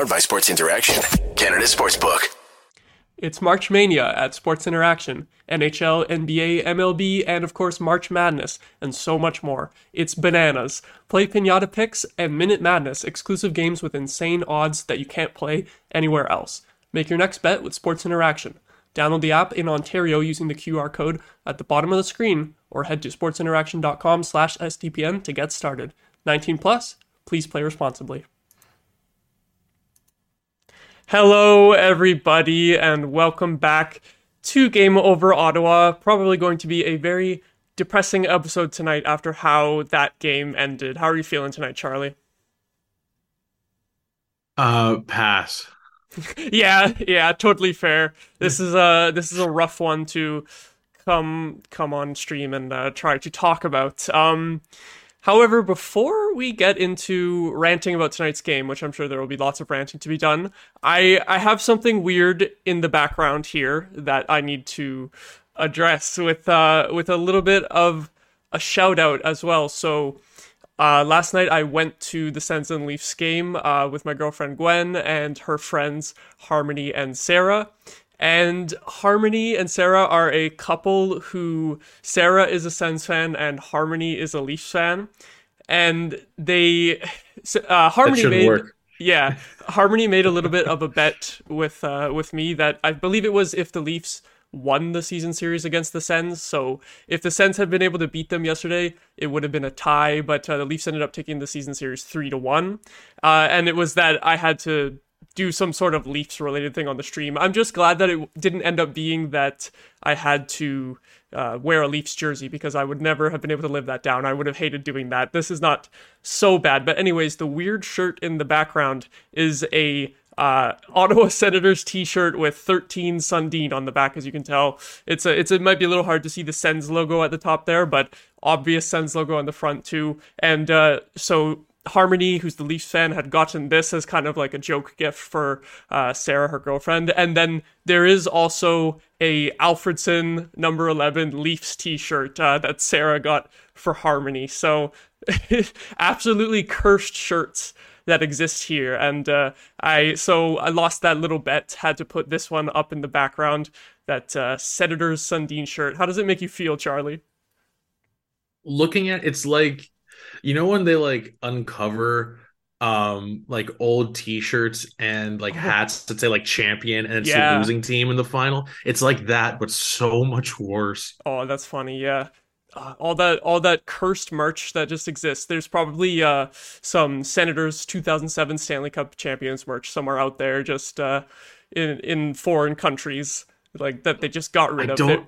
Powered by Sports Interaction, Canada Sportsbook. It's March Mania at Sports Interaction, NHL, NBA, MLB, and of course March Madness, and so much more. It's bananas. Play Pinata Picks and Minute Madness, exclusive games with insane odds that you can't play anywhere else. Make your next bet with Sports Interaction. Download the app in Ontario using the QR code at the bottom of the screen, or head to sportsinteraction.com slash SDPN to get started. 19 plus, please play responsibly. Hello, everybody, and welcome back to Game Over Ottawa. Probably going to be a very depressing episode tonight after how that game ended. How are you feeling tonight, Charlie? Uh, pass. yeah, yeah, totally fair. This is a this is a rough one to come come on stream and uh, try to talk about. Um, However, before we get into ranting about tonight's game, which I'm sure there will be lots of ranting to be done, I, I have something weird in the background here that I need to address with uh, with a little bit of a shout out as well. So uh, last night I went to the Sens and Leafs game uh, with my girlfriend Gwen and her friends Harmony and Sarah. And Harmony and Sarah are a couple who Sarah is a Sens fan and Harmony is a Leafs fan. And they uh, Harmony made work. yeah Harmony made a little bit of a bet with uh, with me that I believe it was if the Leafs won the season series against the Sens. So if the Sens had been able to beat them yesterday, it would have been a tie. But uh, the Leafs ended up taking the season series three to one, uh, and it was that I had to do some sort of Leafs related thing on the stream. I'm just glad that it didn't end up being that I had to uh, wear a Leafs jersey because I would never have been able to live that down. I would have hated doing that. This is not so bad. But, anyways, the weird shirt in the background is a uh, Ottawa Senators T-shirt with 13 Sundin on the back, as you can tell. It's a, it's it might be a little hard to see the Sens logo at the top there, but obvious Sens logo on the front too. And uh, so Harmony, who's the Leafs fan, had gotten this as kind of like a joke gift for uh, Sarah, her girlfriend. And then there is also a Alfredsson number 11 Leafs t-shirt uh, that Sarah got for Harmony. So absolutely cursed shirts that exist here. And uh, I so I lost that little bet, had to put this one up in the background, that uh, Senator's Sundin shirt. How does it make you feel, Charlie? Looking at it's like you know when they like uncover um like old t-shirts and like oh. hats that say like champion and it's yeah. the losing team in the final? It's like that but so much worse. Oh that's funny yeah. Uh, all that all that cursed merch that just exists. There's probably uh some senators 2007 stanley cup champions merch somewhere out there just uh in in foreign countries like that they just got rid I of. It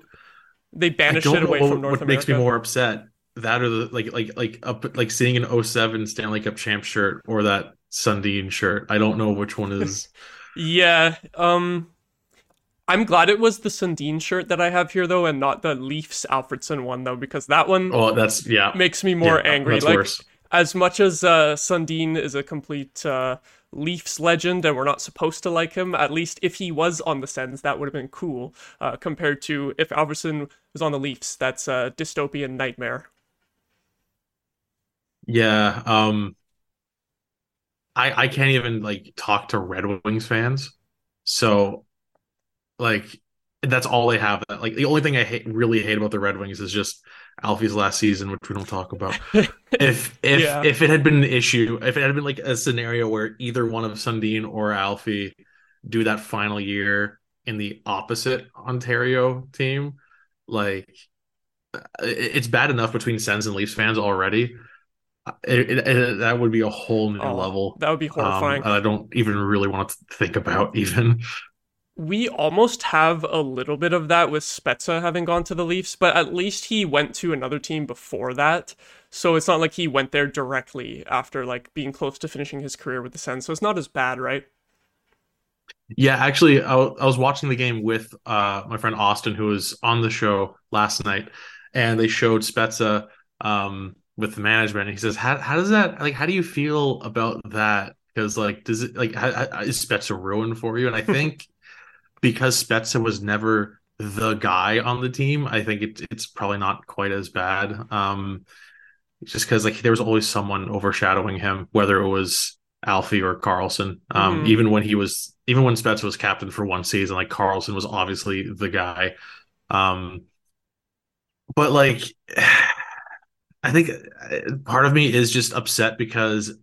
they banished it away what, from north what america makes me more upset that or the like like like up like seeing an 07 Stanley Cup champ shirt or that Sundin shirt. I don't know which one is. yeah, um, I'm glad it was the Sundin shirt that I have here though, and not the Leafs Alfredsson one though, because that one. Oh, that's yeah. Makes me more yeah, angry. like worse. as much as uh, Sundin is a complete. Uh, Leafs legend, and we're not supposed to like him. At least if he was on the Sens, that would have been cool. Uh, compared to if Alfredsson was on the Leafs, that's a dystopian nightmare. Yeah, um I I can't even like talk to Red Wings fans. So like that's all they have. Like the only thing I hate, really hate about the Red Wings is just Alfie's last season, which we don't talk about. if if yeah. if it had been an issue, if it had been like a scenario where either one of Sundin or Alfie do that final year in the opposite Ontario team, like it's bad enough between Sens and Leafs fans already it, it, it, that would be a whole new oh, level. That would be horrifying. Um, I don't even really want to think about even. We almost have a little bit of that with Spezza having gone to the Leafs, but at least he went to another team before that. So it's not like he went there directly after like being close to finishing his career with the Sens. So it's not as bad, right? Yeah, actually, I, w- I was watching the game with uh, my friend Austin, who was on the show last night, and they showed Spezza um, with the management. he says, "How how does that like? How do you feel about that? Because like, does it like how, how, is Spezza ruined for you?" And I think because Spezza was never the guy on the team, I think it, it's probably not quite as bad. Um, just because like there was always someone overshadowing him, whether it was Alfie or Karlsson. Um, Mhm. even when he was, even when Spets was captain for one season, like Karlsson was obviously the guy. Um, but like, I think uh, part of me is just upset because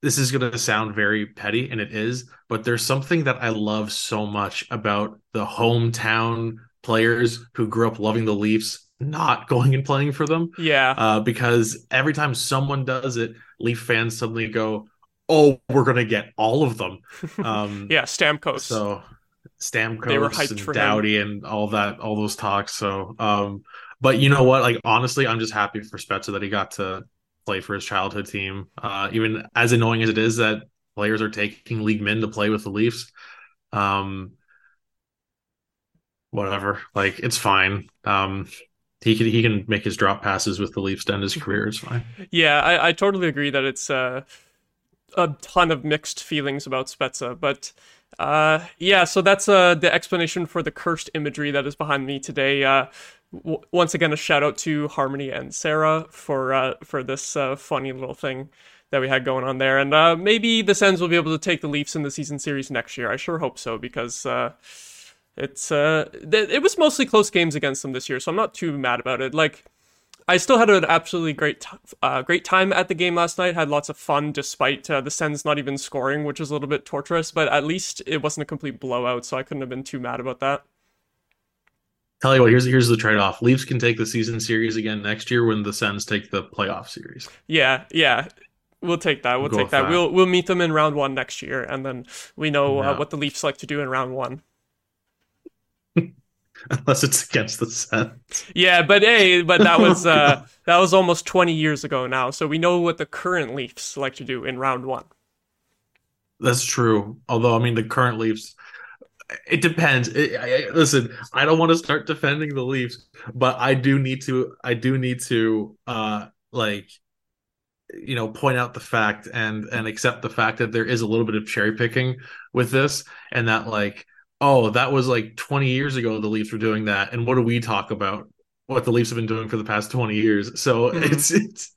this is going to sound very petty, and it is. But there's something that I love so much about the hometown players who grew up loving the Leafs not going and playing for them Yeah. uh, because every time someone does it, Leaf fans suddenly go, "Oh, we're gonna get all of them." Um, yeah, Stamkos. So Stamkos They were hyped and. Doughty and all that, all those talks. So, um, but you know what? Like honestly, I'm just happy for Spezza that he got to play for his childhood team. Uh, even as annoying as it is that players are taking league men to play with the Leafs. Um, whatever. Like it's fine. Um, he can he can make his drop passes with the Leafs to end his career. It's fine. Yeah, I, I totally agree that it's uh, a ton of mixed feelings about Spezza, but uh, yeah, so that's uh, the explanation for the cursed imagery that is behind me today. W- once again, a shout out to Harmony and Sarah for uh, for this uh, funny little thing that we had going on there, and uh, maybe the Sens will be able to take the Leafs in the season series next year. I sure hope so because. Uh, it's uh, th- it was mostly close games against them this year, so I'm not too mad about it. Like, I still had an absolutely great, t- uh, great time at the game last night. Had lots of fun despite uh, the Sens not even scoring, which was a little bit torturous. But at least it wasn't a complete blowout, so I couldn't have been too mad about that. Tell you what, here's here's the trade off. Leafs can take the season series again next year when the Sens take the playoff series. Yeah, yeah, we'll take that. We'll take that. that. We'll we'll meet them in round one next year, and then we know uh, what the Leafs like to do in round one. Unless it's against the Sens. Yeah, but hey, but that was uh, that was almost 20 years ago now, so we know what the current Leafs like to do in round one. That's true. Although, I mean, the current Leafs, it depends. It, I, I- listen, I don't want to start defending the Leafs, but I do need to. I do need to, uh, like, you know, point out the fact and and accept the fact that there is a little bit of cherry picking with this, and that like, oh, that was like 20 years ago the Leafs were doing that, and what do we talk about? What the Leafs have been doing for the past 20 years. So Mhm. it's it's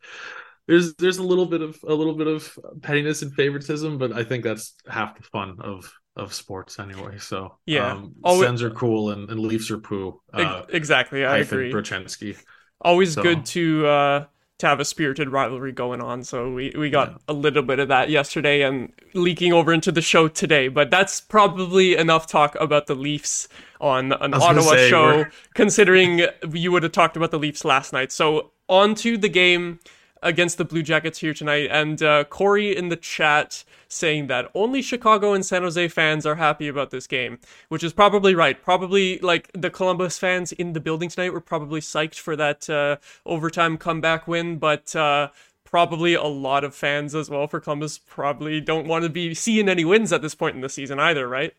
there's there's a little bit of a little bit of pettiness and favoritism, but I think that's half the fun of of sports anyway. So Yeah. um, it- Sens are cool and, and Leafs are poo. Uh, exactly, I agree. Brzezinski. Always So- good to uh to have a spirited rivalry going on. So we we got Yeah. a little bit of that yesterday and leaking over into the show today. But that's probably enough talk about the Leafs on an I was gonna Ottawa say, show, we're- considering you would have talked about the Leafs last night. So on to the game against the Blue Jackets here tonight. And uh, Corey in the chat saying that only Chicago and San Jose fans are happy about this game, which is probably right. Probably like the Columbus fans in the building tonight were probably psyched for that uh, overtime comeback win, but. Uh, Probably a lot of fans as well for Columbus probably don't want to be seeing any wins at this point in the season either, right?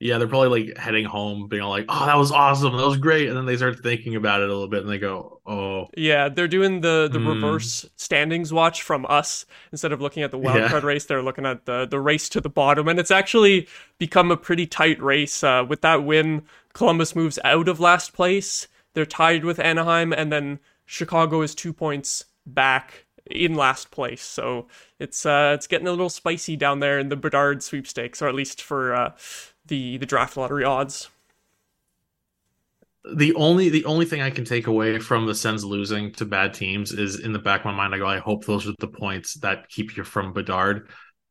Yeah, they're probably like heading home, being all like, "Oh, that was awesome, that was great," and then they start thinking about it a little bit, and they go, "Oh, Yeah, they're doing the the Hmm. reverse standings watch from us instead of looking at the wild Yeah. card race. They're looking at the the race to the bottom, and it's actually become a pretty tight race. Uh, with that win, Columbus moves out of last place. They're tied with Anaheim, and then Chicago is two points back in last place. So it's uh it's getting a little spicy down there in the Bedard sweepstakes, or at least for uh, the the draft lottery odds. the only the only thing I can take away from the Sens losing to bad teams is in the back of my mind. I go, I hope those are the points that keep you from Bedard.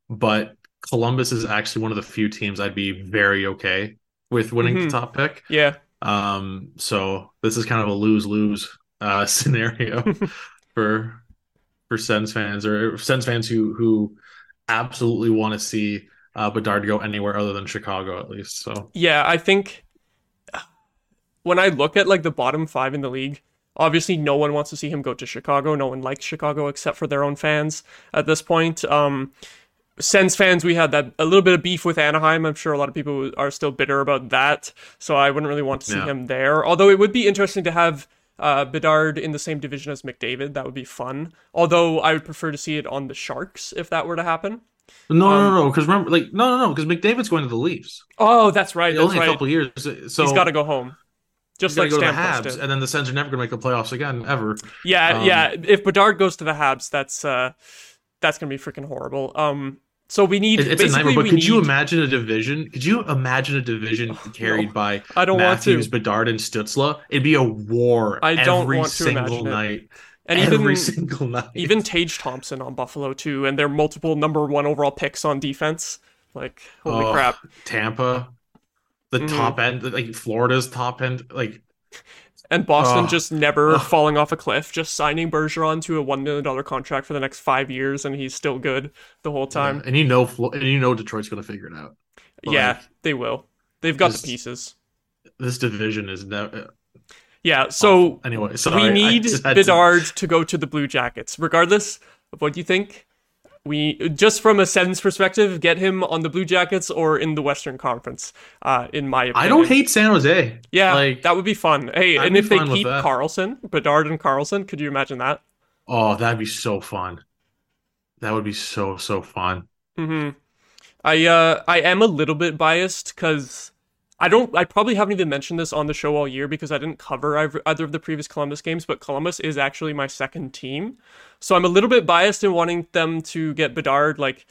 But Columbus is actually one of the few teams I'd be very okay with winning Mhm. the top pick. Yeah, Um, so this is kind of a lose lose uh, scenario for for Sens fans or Sens fans who who absolutely want to see uh, Bedard go anywhere other than Chicago at least. So Yeah, I think when I look at like the bottom five in the league, obviously no one wants to see him go to Chicago. No one likes Chicago except for their own fans at this point. Um, Sens fans, we had that a little bit of beef with Anaheim. I'm sure a lot of people are still bitter about that, so I wouldn't really want to see Yeah. him there. Although it would be interesting to have uh, Bedard in the same division as McDavid. That would be fun. Although I would prefer to see it on the Sharks if that were to happen. no, Um, no, no, because remember, like no, no, no, because McDavid's going to the Leafs. Oh, that's right. That's Only a couple years. So he's got to go home. Just like go to the Habs, and then the Sens are never going to make the playoffs again ever. Yeah, Um, yeah. If Bedard goes to the Habs, that's uh, that's gonna be freaking horrible. Um, so we need. It's a nightmare. But could you imagine a division? Could you imagine a division carried by I don't want to. Matthews, Bedard, and Stutzle? It'd be a war. I don't every want to single it. night. And every even single night. even Tage Thompson on Buffalo too, and their multiple number one overall picks on defense. Like holy Oh, crap! Tampa, the Mhm. top end, like Florida's top end, like And Boston Oh. just never Oh. falling off a cliff, just signing Bergeron to a one million dollar contract for the next five years, and he's still good the whole time. and you know, and you know, Detroit's gonna figure it out. But, yeah, like, they will. They've got just- the pieces. this division is never. Uh, yeah, so Anyway, sorry, we need had to- to... go to the Blue Jackets, regardless of what you think. We just from a Sens perspective, get him on the Blue Jackets or in the Western Conference. Uh, in my opinion, I don't hate San Jose. Yeah, like that would be fun. Hey, I'd and if they keep. Karlsson, Bedard and Karlsson, could you imagine that? oh, that'd be so fun. That would be so so fun. hmm I uh I am a little bit biased because I don't I probably haven't even mentioned this on the show all year because I didn't cover either of the previous Columbus games, but Columbus is actually my second team, so I'm a little bit biased in wanting them to get Bedard. Like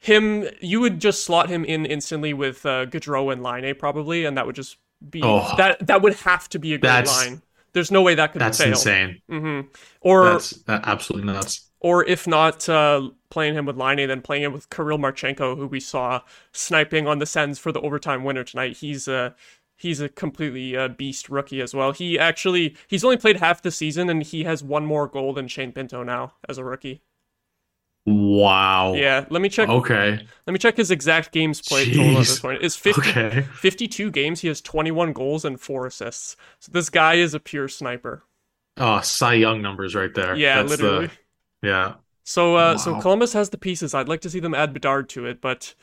him, you would just slot him in instantly with uh, Gaudreau and Laine probably, and that would just be Oh. that that would have to be a good line. There's no way that could be. That's insane. hmm Or That's that absolutely nuts. or if not uh, playing him with Laine, then playing him with Kirill Marchenko, who we saw sniping on the Sens for the overtime winner tonight. He's a he's a completely uh, beast rookie as well. He actually he's only played half the season and he has one more goal than Shane Pinto now as a rookie. Wow. Yeah, let me check. Okay. Let me check his exact games played total at this Jeez. point. It's 50, Okay. 52 games. He has 21 goals and four assists. So this guy is a pure sniper. Oh, Cy Young numbers right there. Yeah, That's the- literally. yeah. So, uh, so Columbus has the pieces. I'd like to see them add Bedard to it, but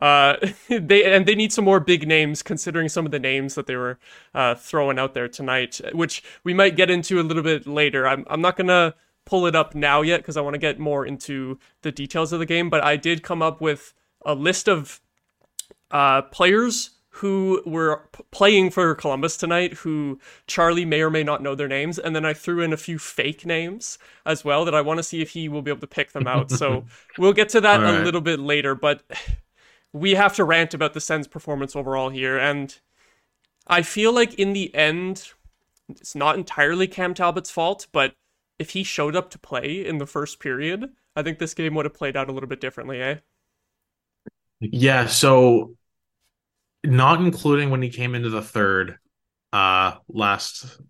uh, they and they need some more big names, considering some of the names that they were uh, throwing out there tonight, which we might get into a little bit later. I'm I'm not gonna pull it up now yet because I want to get more into the details of the game, but I did come up with a list of uh, players who were p- playing for Columbus tonight who Charlie may or may not know their names. And then I threw in a few fake names as well that I want to see if he will be able to pick them out. so we'll get to that All a little bit later, but we have to rant about the Sens performance overall here. And I feel like in the end, it's not entirely Cam Talbot's fault, but if he showed up to play in the first period, I think this game would have played out a little bit differently, eh? Yeah, so not including when he came into the third uh last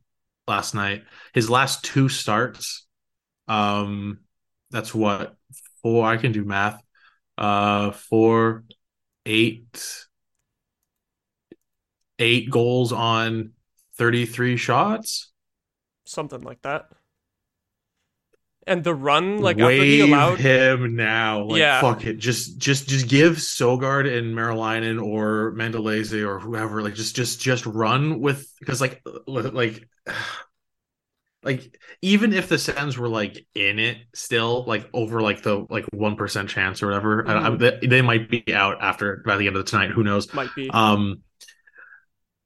last night. His last two starts um that's what four I can do math. Uh four eight eight goals on 33 shots. something like that. And the run, like after Wave he allowed, him now. Like Yeah. fuck it. Just just just give Sogaard and Merilainen or Mandolese or whoever, like just just just run with because like like like even if the Sens were like in it still, like over like the like one percent chance or whatever, I- I- Mhm. they, they might be out after by the end of the tonight. Who knows? might be. um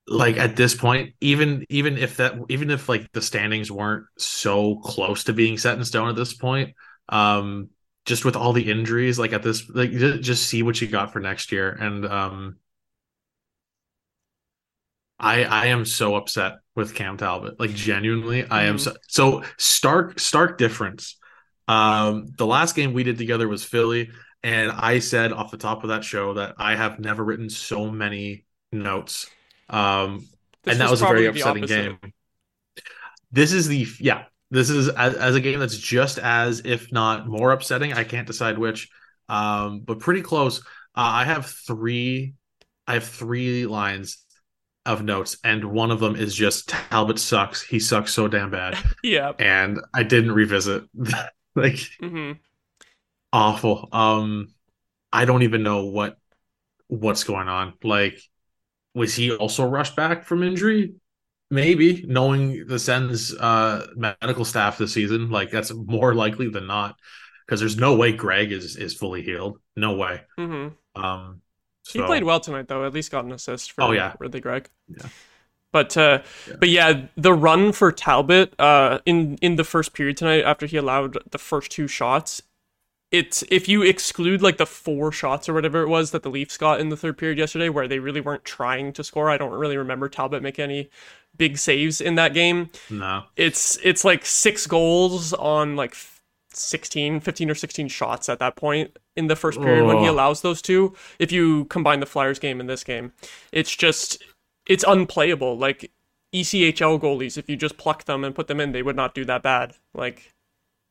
like at this point even even if that even if like the standings weren't so close to being set in stone at this point um just with all the injuries like at this like just see what you got for next year and um I I am so upset with Cam Talbot like genuinely I am Mhm. so so stark stark difference um the last game we did together was Philly and I said off the top of that show that I have never written so many notes. Um, This and that was a very upsetting game. This is the yeah. This is as, as a game that's just as if not more upsetting. I can't decide which, um, but pretty close. Uh, I have three. I have three lines of notes, and one of them is just Talbot sucks. He sucks so damn bad, Yeah. and I didn't revisit. like mm-hmm. awful. Um, I don't even know what what's going on. Like, was he also rushed back from injury? Maybe, knowing the Sens uh medical staff this season, like that's more likely than not. Because there's no way Greig is is fully healed. No way. hmm Um, He played well tonight, though. At least got an assist for Oh, yeah. Ridly Greig. Yeah. But uh, Yeah. but yeah, the run for Talbot uh, in in the first period tonight, after he allowed the first two shots, it's if you exclude like the four shots or whatever it was that the Leafs got in the third period yesterday, where they really weren't trying to score. I don't really remember Talbot make any big saves in that game. No. It's it's like six goals on like 16, 15 or 16 shots at that point in the first period when he allows those two. If you combine the Flyers game and this game, it's just it's unplayable. Like ECHL goalies, if you just pluck them and put them in, they would not do that bad. Like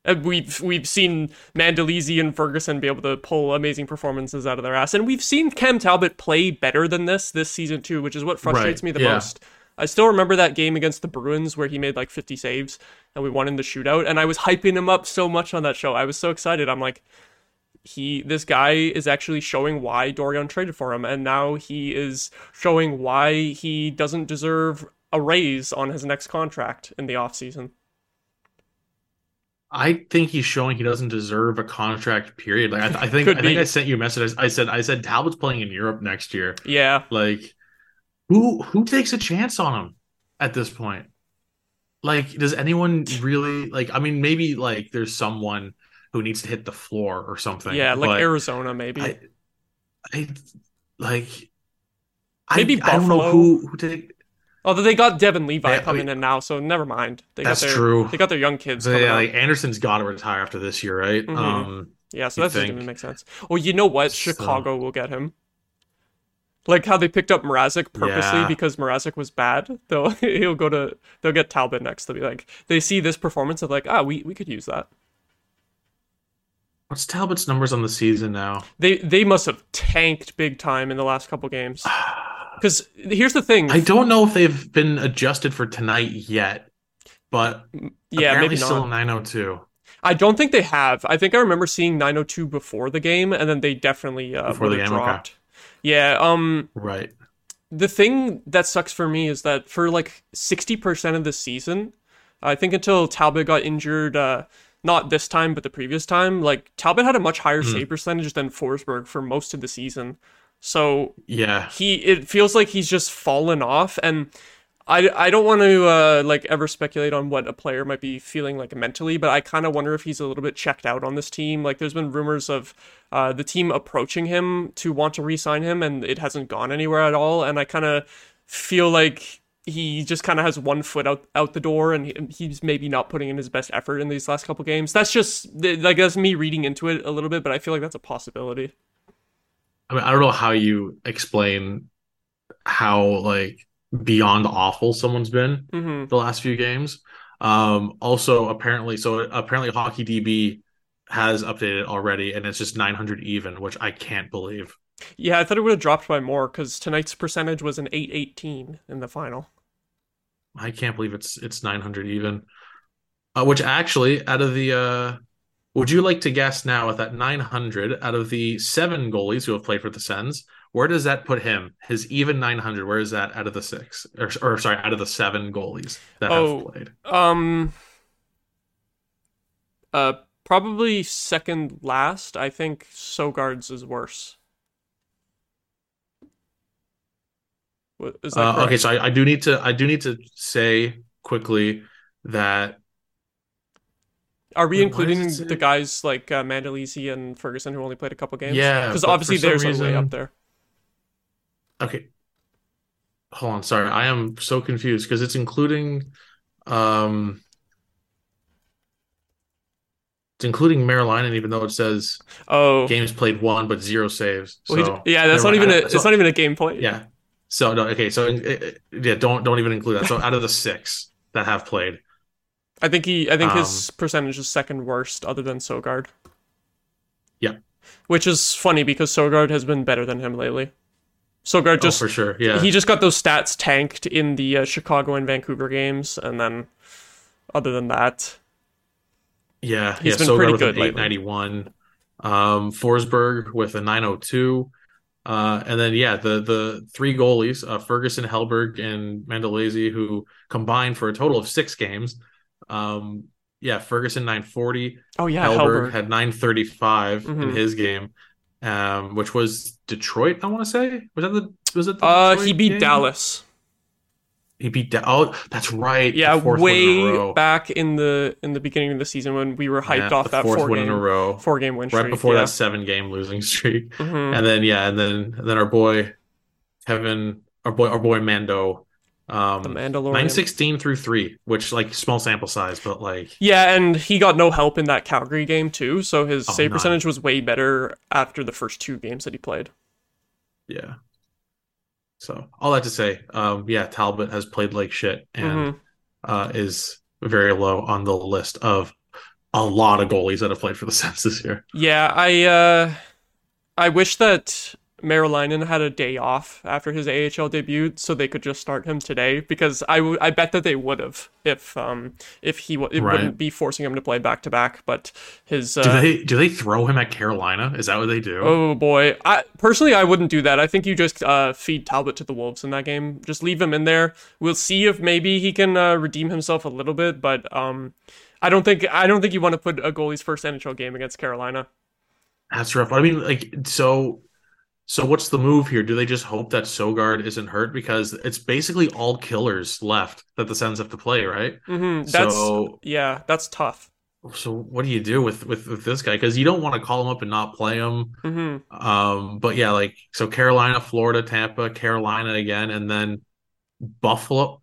Uh, we've we've seen Mandolese and Ferguson be able to pull amazing performances out of their ass, and we've seen Cam Talbot play better than this this season too, which is what frustrates Right, me the yeah. most. I still remember that game against the Bruins where he made like 50 saves and we won in the shootout, and I was hyping him up so much on that show. I was so excited. I'm like, he this guy is actually showing why Dorion traded for him, and now he is showing why he doesn't deserve a raise on his next contract in the offseason. I think he's showing he doesn't deserve a contract. Period. Like I, th- I think I think be. I sent you a message. I said I said Talbot's playing in Europe next year. Yeah, Like who who takes a chance on him at this point? Like does anyone really like? I mean, maybe like there's someone who needs to hit the floor or something. yeah, like Arizona maybe. I, I like. Maybe I, I don't know who who take. Although they got Devon Levi Yeah, I coming mean- in now, so never mind. They That's got their, true. They got their young kids. Yeah, like Anderson's got to retire after this year, right? Mhm. Um, Yeah, so that doesn't even make sense. Well, you know what? So- Chicago will get him. Like how they picked up Mrazek purposely Yeah. because Mrazek was bad. They'll he'll go to they'll get Talbot next. They'll be like they see this performance of like ah we we could use that. what's Talbot's numbers on the season now? They they must have tanked big time in the last couple games. Because here's the thing. I don't know if they've been adjusted for tonight yet, but yeah, apparently maybe still not. 902 I don't think they have. I think I remember seeing 902 before the game, and then they definitely uh, Before the game, okay. dropped. Yeah. Um. Right. the thing that sucks for me is that for like 60% of the season, I think until Talbot got injured, uh, not this time, but the previous time, like Talbot had a much higher Hmm. save percentage than Forsberg for most of the season. So Yeah. he, it feels like he's just fallen off. And I, I don't want to uh, like ever speculate on what a player might be feeling like mentally, but I kind of wonder if he's a little bit checked out on this team. Like there's been rumors of uh, the team approaching him to want to re-sign him, and it hasn't gone anywhere at all. And I kind of feel like he just kind of has one foot out out the door, and he, he's maybe not putting in his best effort in these last couple games. That's just like that's me reading into it a little bit, but I feel like that's a possibility. I mean, I don't know how you explain how like beyond awful someone's been hmm the last few games. Um, also, apparently, so apparently, Hockey DB has updated already, and it's just 900 even, which I can't believe. Yeah, I thought it would have dropped by more because tonight's percentage was an 818 in the final. I can't believe it's it's 900 even. Uh, which actually, out of the, uh, would you like to guess now at that 900 out of the seven goalies who have played for the Sens, where does that put him? His even 900, where is that out of the six? Or, or sorry, out of the seven goalies that Oh. have played? Um, uh, probably second last. I think Sogaard's is worse. Is that Uh, okay, so I, I do need to I do need to say quickly that Are we wait, including the guys like uh, Mandolese and Ferguson who only played a couple games? Yeah, because obviously theirs are way up there. okay. Hold on, sorry, I am so confused because it's including um it's including Merilainen, and even though it says Oh, games played one but zero saves. well, he- So yeah, that's not even a. It's not even a game point. yeah. So no, okay, so uh, yeah, don't don't even include that. So out of the six that have played, I think he. I think Um, his percentage is second worst, other than Sogaard. Yeah. Which is funny because Sogaard has been better than him lately. Sogaard just oh for sure, yeah. he just got those stats tanked in the uh, Chicago and Vancouver games, and then other than that, Yeah, He's yeah. been Sogaard pretty good an lately. 891. Um, Forsberg with a 902. Uh, and then yeah, the the three goalies, uh, Ferguson, Hellberg, and Mandolese, who combined for a total of six games. Um, yeah, Ferguson 940. oh yeah, Hellberg Hellberg. had 935 in Mhm. his game, um, which was Detroit. I want to say was that the was it? The Uh, he beat game? Dallas. He beat da- oh, that's right. the Yeah, fourth one in a way row. back in the in the beginning of the season when we were hyped Yeah, off that fourth four one game in a row. four game win streak. right before yeah. that seven game losing streak. Mhm. And then yeah, and then and then our boy Kevin, our boy our boy Mando, um, the Mandalorian. nine sixteen through three, which like small sample size, but like Yeah, and he got no help in that Calgary game too, so his Oh, save none. percentage was way better after the first two games that he played. yeah. So all that to say, um, yeah, Talbot has played like shit and Mhm. uh, is very low on the list of a lot of goalies that have played for the Sens this year. Yeah, I uh I wish that Merilainen had a day off after his AHL debut so they could just start him today because I w- I bet that they would have if um if he w- it Right. wouldn't be forcing him to play back to back but his uh, Do they do they throw him at Carolina? Is that what they do? Oh boy. I personally I wouldn't do that. I think you just uh, feed Talbot to the Wolves in that game. Just leave him in there. We'll see if maybe he can uh, redeem himself a little bit, but um I don't think I don't think you want to put a goalie's first NHL game against Carolina. That's rough. I mean, like, so, so what's the move here? Do they just hope that Sogaard isn't hurt because it's basically all killers left that the Sens have to play, right? Mhm. That's So, yeah, that's tough. so what do you do with with, with this guy? Because you don't want to call him up and not play him. Mhm. Um, but yeah, like, so Carolina, Florida, Tampa, Carolina again, and then Buffalo.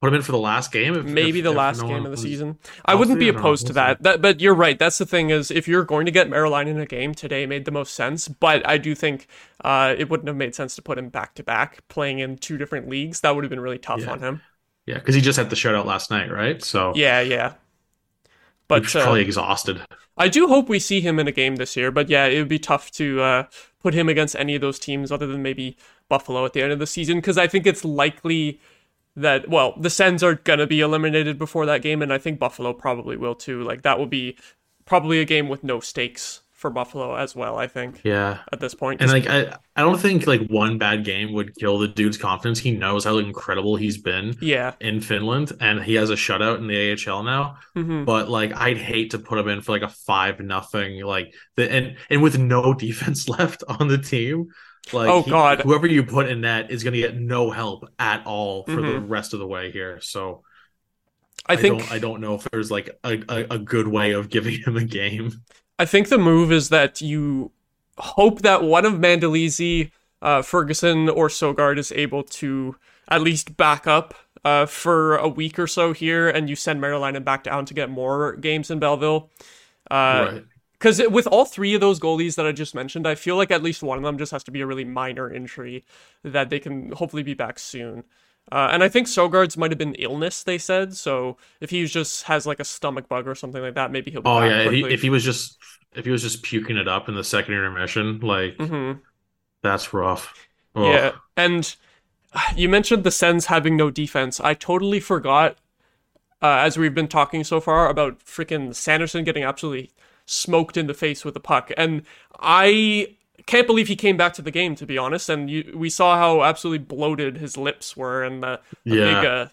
Put him in for the last game. If, Maybe if- the if last no game of the season. I wouldn't be I don't know. opposed to that. that. But you're right. That's the thing is if you're going to get Merilainen in a game today made the most sense. But I do think uh, it wouldn't have made sense to put him back to back playing in two different leagues. That would have been really tough Yeah. on him. Yeah, because he just had the shutout last night, right? So Yeah, yeah. But uh, probably exhausted. I do hope we see him in a game this year. But yeah, it would be tough to uh, put him against any of those teams other than maybe Buffalo at the end of the season because I think it's likely that well the Sens are gonna be eliminated before that game, and I think Buffalo probably will too. Like that will be probably a game with no stakes for Buffalo as well. I think Yeah, at this. And like I, I don't think like one bad game would kill the dude's confidence. He knows how incredible he's been yeah, in Finland, and he has a shutout in the AHL now. hmm But like, I'd hate to put him in for like a five nothing, like the and and with no defense left on the team. Like, Oh, he- God. whoever you put in that is going to get no help at all for the Mhm. rest of the way here. So I think don't, I don't know if there's like a, a, a good way of giving him a game. I think the move is that you hope that one of Mandolese, uh, Ferguson, or Sogaard is able to at least back up uh, for a week or so here, and you send Merilainen back down to get more games in Belleville. Uh, right. Because with all three of those goalies that I just mentioned, I feel like at least one of them just has to be a really minor injury that they can hopefully be back soon. Uh, and I think Sogaard's might have been illness, they said. So if he just has like a stomach bug or something like that, maybe he'll be Oh back yeah, if he, if he was just if he was just puking it up in the second intermission, like Mhm. that's rough. Ugh. Yeah, and you mentioned the Sens having no defense. I totally forgot, uh, as we've been talking so far, about freaking Sanderson getting absolutely smoked in the face with a puck, and I can't believe he came back to the game. To be honest, and you, we saw how absolutely bloated his lips were, and the, the Yeah. big uh,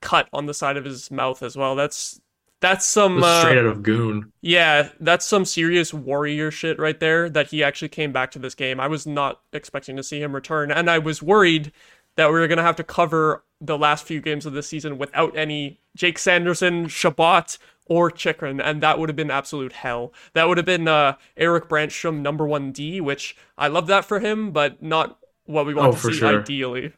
cut on the side of his mouth as well. That's that's some uh, straight out of Goon. yeah, that's some serious warrior shit right there that he actually came back to this game. I was not expecting to see him return, and I was worried that we were going to have to cover the last few games of the season without any Jake Sanderson, Chabot, or Chychrun, and that would have been absolute hell. That would have been uh, Eric Brannstrom number one D, which I love that for him, but not what we want Oh, to see sure. ideally.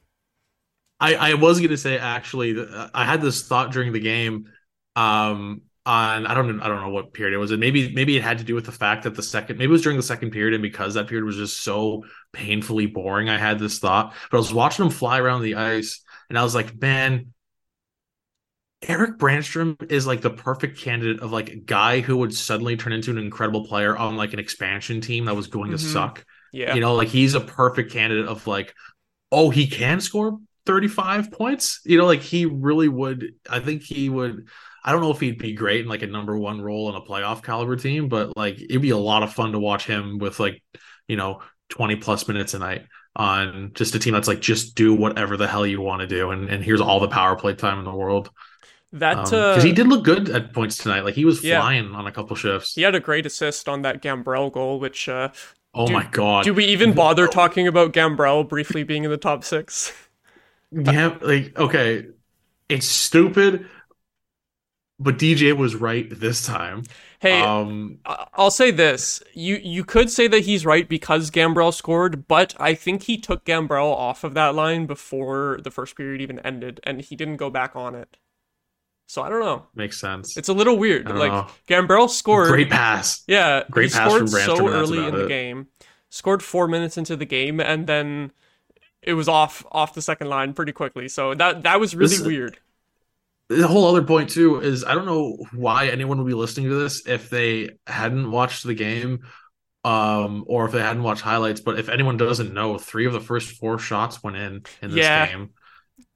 I I was gonna say actually, I had this thought during the game. Um, on I don't I don't know what period it was. And maybe maybe it had to do with the fact that the second maybe it was during the second period, and because that period was just so painfully boring, I had this thought. But I was watching him fly around the ice, and I was like, man. Eric Brannstrom is like the perfect candidate of like a guy who would suddenly turn into an incredible player on like an expansion team that was going to Mhm. suck. Yeah. You know, like he's a perfect candidate of like, oh, he can score 35 points. You know, like he really would. I think he would. I don't know if he'd be great in like a number one role in a playoff caliber team, but like it'd be a lot of fun to watch him with like, you know, 20 plus minutes a night on just a team that's like, just do whatever the hell you want to do. And, and here's all the power play time in the world. that uh, Because he did look good at points tonight. Like he was Yeah. flying on a couple shifts. he had a great assist on that Gambrell goal, which uh, Oh Do- my God. Do we even bother talking about Gambrell briefly being in the top six? yeah, like okay, it's stupid, but DJ was right this time. Hey, Um, I'll say this: you you could say that he's right because Gambrell scored, but I think he took Gambrell off of that line before the first period even ended, and he didn't go back on it. So I don't know. makes sense. It's a little weird. Like know. Gambrell scored. Great pass. Yeah, Great pass scored from so early in about the game. Scored four minutes into the game, and then it was off off the second line pretty quickly. So that that was really This- weird. The whole other point too is I don't know why anyone would be listening to this if they hadn't watched the game, um, or if they hadn't watched highlights. But if anyone doesn't know, three of the first four shots went in in this Yeah, game.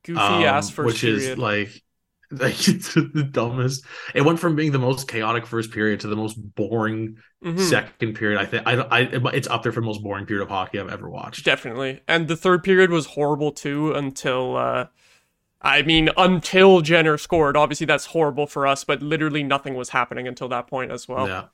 Goofy um, ass first which period. is like like it's the dumbest. It went from being the most chaotic first period to the most boring Mhm. second period. I think I, I it's up there for the most boring period of hockey I've ever watched. Definitely. And the third period was horrible too until uh I mean until Jenner scored. Obviously that's horrible for us, but literally nothing was happening until that point as well. Yeah.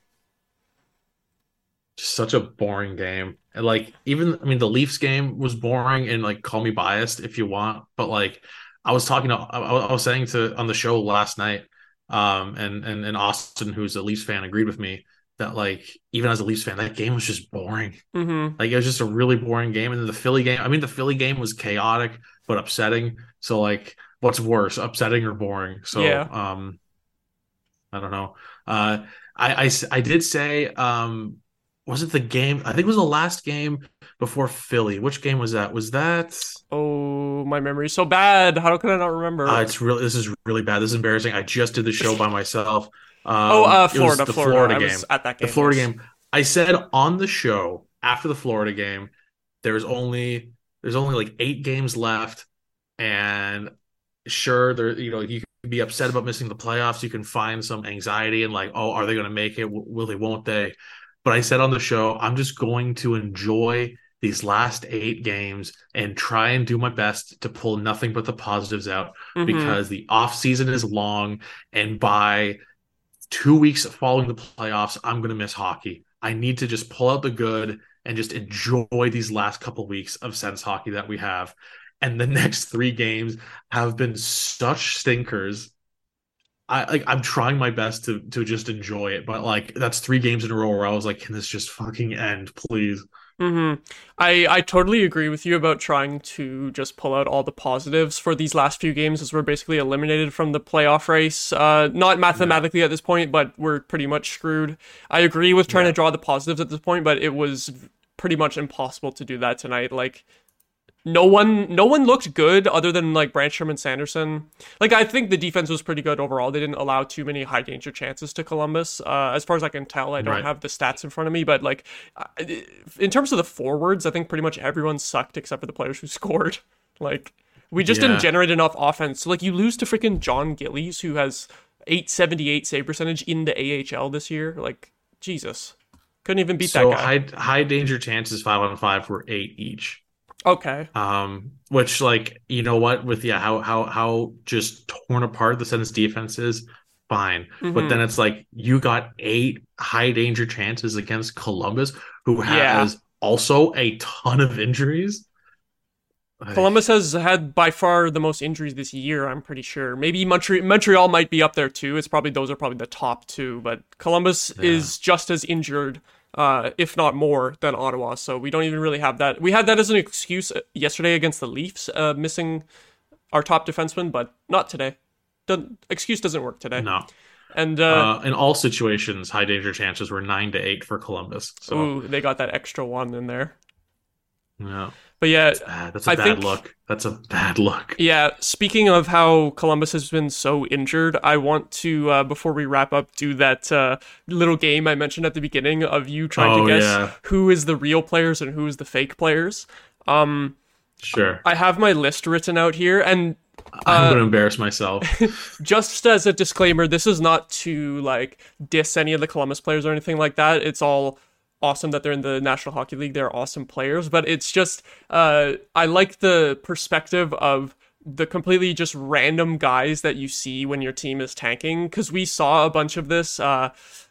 Just such a boring game. And like even I mean the Leafs game was boring and like call me biased if you want, but like I was talking to I, was saying to on the show last night, um and and and Austin who's a Leafs fan agreed with me that like even as a Leafs fan that game was just boring. Mhm. Like it was just a really boring game. And then the Philly game, I mean, the Philly game was chaotic but upsetting. So like, what's worse, upsetting or boring? So Yeah. um, I don't know. Uh, I, I I did say um, was it the game? I think it was the last game before Philly. Which game was that? Was that? Oh, my memory's so bad. How could I not remember? Uh, it's really this is really bad. This is embarrassing. I just did the show by myself. Um, oh, uh it was Florida, the Florida. I game. at that game. the Florida game. I said on the show after the Florida game, there's only there's only like eight games left, and sure, there you know you can be upset about missing the playoffs. You can find some anxiety and like, oh, are they going to make it? Will they? Won't they? But I said on the show, I'm just going to enjoy these last eight games and try and do my best to pull nothing but the positives out Mhm. because the off season is long and by two weeks following the playoffs i'm going to miss hockey. I need to just pull out the good and just enjoy these last couple weeks of sense hockey that we have. And the next three games have been such stinkers I like I'm trying my best to to just enjoy it, but like that's three games in a row where I was like, can this just fucking end, please? hmm I I totally agree with you about trying to just pull out all the positives for these last few games, as we're basically eliminated from the playoff race. Uh, not mathematically at this point, but we're pretty much screwed. I agree with trying Yeah. to draw the positives at this point, but it was pretty much impossible to do that tonight. Like. No one, no one looked good other than like Brannstrom and Sanderson. Like I think the defense was pretty good overall. They didn't allow too many high danger chances to Columbus. Uh, as far as I can tell, I don't Right. have the stats in front of me, but like in terms of the forwards, I think pretty much everyone sucked except for the players who scored. Like we just Yeah. didn't generate enough offense. So like you lose to freaking John Gillies, who has 878 save percentage in the AHL this year. Like Jesus, couldn't even beat so that guy. high high danger chances five on five were eight each. Okay, Um, which like you know what with yeah how how how just torn apart the Sens defense is, fine. But Mhm. then it's like you got eight high danger chances against Columbus, who Yeah. has also a ton of injuries. Columbus has had by far the most injuries this year. I'm pretty sure. Maybe Montreal Montreal might be up there too. It's probably those are probably the top two, but Columbus Yeah. is just as injured, uh, if not more, than Ottawa. So we don't even really have that. We had that as an excuse yesterday against the Leafs, uh, missing our top defenseman, but not today. The excuse doesn't work today. no. And uh, Uh, in all situations, high danger chances were nine to eight for Columbus. So ooh, they got that extra one in there. yeah, But yeah, bad. that's a I bad think- look. That's a bad look. Yeah, speaking of how Columbus has been so injured, I want to, uh, before we wrap up, do that uh, little game I mentioned at the beginning of you trying Oh, to guess yeah. who is the real players and who is the fake players. Um, Sure, I have my list written out here, and I'm uh, going to embarrass myself. just as a disclaimer, this is not to like diss any of the Columbus players or anything like that. It's all awesome that they're in the National Hockey League. They're awesome players, but it's just uh, I like the perspective of the completely just random guys that you see when your team is tanking because we saw a bunch of this uh,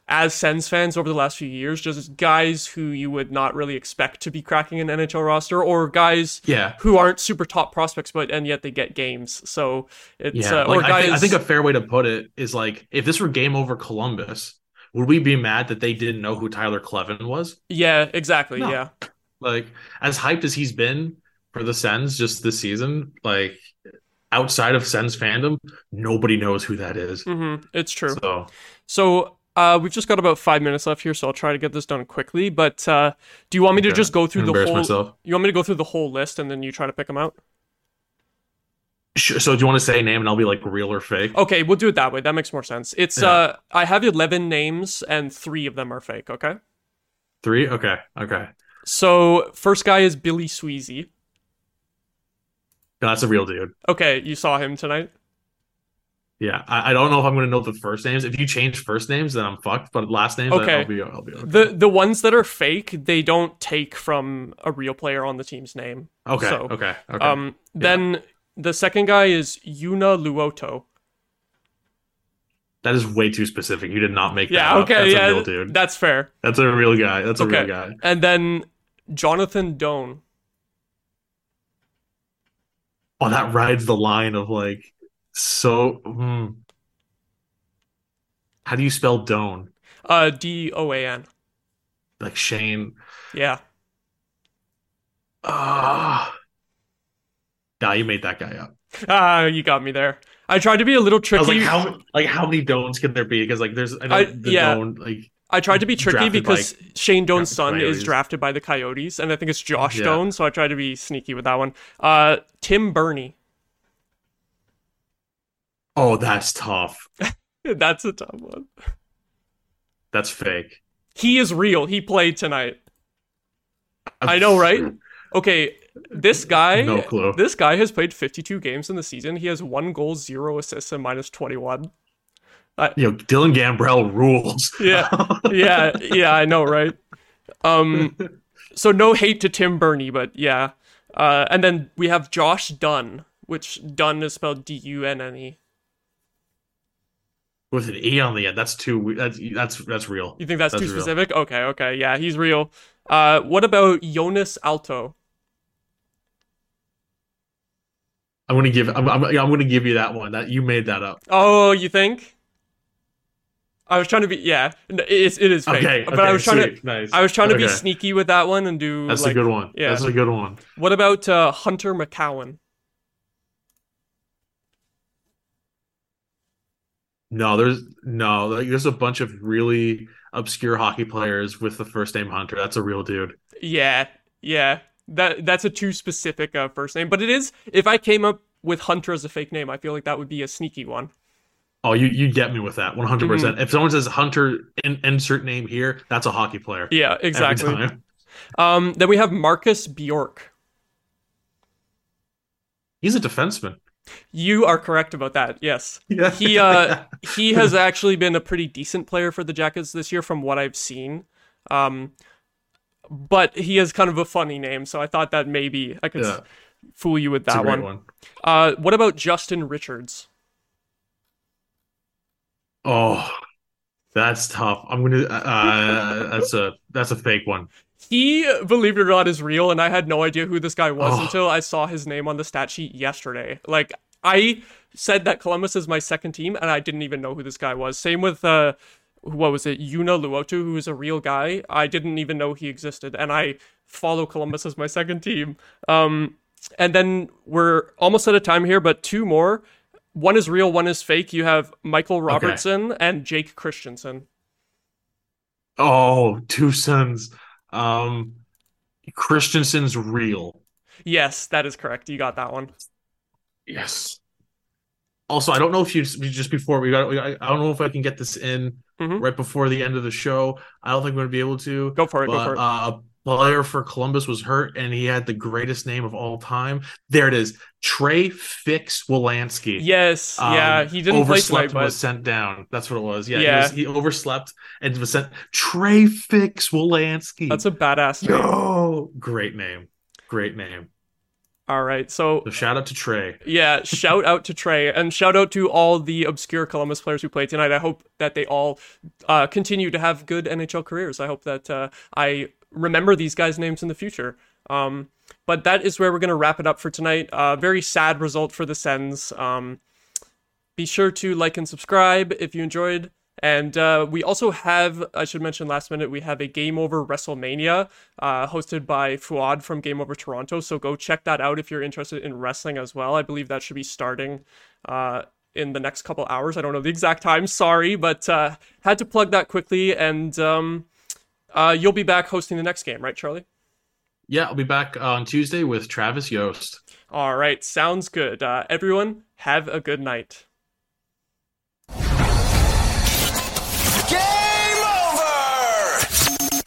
as Sens fans over the last few years, just guys who you would not really expect to be cracking an NHL roster, or guys Yeah. who aren't super top prospects, but and yet they get games. So it's Yeah, uh, or like, guys. I, think, I think a fair way to put it is like if this were game over Columbus, would we be mad that they didn't know who Tyler Kleven was? yeah, exactly. No. Yeah, Like as hyped as he's been for the Sens just this season, like outside of Sens fandom, nobody knows who that is. hmm it's true. So So uh, we've just got about five minutes left here, so I'll try to get this done quickly. But uh, do you want me to just go through the whole? myself. You want me to go through the whole list and then you try to pick them out? Sure, so do you want to say a name and I'll be like real or fake? Okay, we'll do it that way. That makes more sense. It's Yeah. uh, I have eleven names and three of them are fake. Okay. Three? Okay. Okay. So first guy is Billy Sweezey. That's a real dude. Okay, you saw him tonight. Yeah. I, I don't know if I'm gonna know the first names. If you change first names, then I'm fucked. But last names, Okay. I'll be I'll be okay. The the ones that are fake, they don't take from a real player on the team's name. okay. so, okay. Okay. Um, then the second guy is Joona Luoto. that is way too specific. You did not make that Yeah, up. okay, That's yeah, a real dude. that's fair. That's a real guy. That's a Okay. real guy. And then Jonathan Doan. Oh, that rides the line of like so. hmm. How do you spell Doan? Uh, D O A N. Like Shane. Yeah. Ah. Nah, you made that guy up. Ah, you got me there. I tried to be a little I tricky. was like, how like how many Doans can there be? Because like there's I know I- the yeah. Doan like I tried to be tricky because Shane Doan's son Coyotes. is drafted by the Coyotes, and I think it's Josh Yeah. Doan, so I tried to be sneaky with that one. Uh, Tim Berni. oh that's tough. That's a tough one. That's fake. He is real. He played tonight. I know, right? Okay, this guy. No clue. This guy has played 52 games in the season. He has one goal, zero assists, and minus 21. You know, Dylan Gambrell rules. Yeah. yeah, yeah, I know, right? Um, so no hate to Tim Berni, but yeah. Uh, and then we have Josh Dunne, which Dunne is spelled D U N N E. With an E on the end. That's too that's that's that's real. You think that's, That's too real. specific? Okay, okay, yeah, he's real. Uh, what about Jonas Alto? I'm gonna give I'm, I'm, I'm gonna give you that one. That you made that up. Oh, you think? I was trying to be yeah, it's it is fake. Okay, but okay, I was trying to nice. I was trying to be sneaky with that one and do That's like a good one. yeah. That's a good one. what about uh, Hunter McKown? No, there's no like there's a bunch of really obscure hockey players with the first name Hunter. That's a real dude. Yeah, yeah. That that's a too specific uh, first name, but it is. If I came up with Hunter as a fake name, I feel like that would be a sneaky one. Oh, you you get me with that 100. Mm-hmm. percent If someone says Hunter in, insert name here, that's a hockey player. Yeah, exactly. Um, then we have Marcus Bjork. He's a defenseman. You are correct about that. Yes, Yeah. he uh he has actually been a pretty decent player for the Jackets this year, from what I've seen. Um, but he has kind of a funny name, so I thought that maybe I could Yeah. fool you with that one. one. Uh, what about Justin Richards? Oh, that's tough. I'm gonna. Uh, that's a that's a fake one. He, believe it or not, is real, and I had no idea who this guy was Oh. until I saw his name on the stat sheet yesterday. Like, I said that Columbus is my second team, and I didn't even know who this guy was. Same with, uh, what was it, Joona Luoto, who is a real guy. I didn't even know he existed, and I follow Columbus as my second team. Um, and then we're almost out of time here, but two more. One is real, one is fake. You have Michael Robertson and Jake Christiansen. Oh, two sons. Um, Christiansen's real. Yes, that is correct. You got that one. Yes. Also, I don't know if you just before we got. I don't know if I can get this in Mhm. right before the end of the show. I don't think we're gonna be able to. Go for it. But go for it. uh, a player for Columbus was hurt, and he had the greatest name of all time. There it is, Trey Fix-Wolansky. Yes, Um, yeah, he didn't play overslept tonight, and was sent down. That's what it was. Yeah, Yeah. He, was, he overslept and was sent. Trey Fix-Wolansky. that's a badass name. yo, great name, great name. All right. So, so shout out to Trey. Yeah, shout out to Trey and shout out to all the obscure Columbus players who played tonight. I hope that they all uh, continue to have good NHL careers. I hope that uh, I remember these guys' names in the future. Um, but that is where we're going to wrap it up for tonight. Uh, very sad result for the Sens. Um, be sure to like and subscribe if you enjoyed. And uh, we also have, I should mention last minute, we have a Game Over WrestleMania uh, hosted by Fuad from Game Over Toronto. So go check that out if you're interested in wrestling as well. I believe that should be starting uh, in the next couple hours. I don't know the exact time, sorry, but uh, had to plug that quickly. And um, uh, you'll be back hosting the next game, right, Charlie? Yeah, I'll be back on Tuesday with Travis Yost. All right, sounds good. Uh, everyone, have a good night.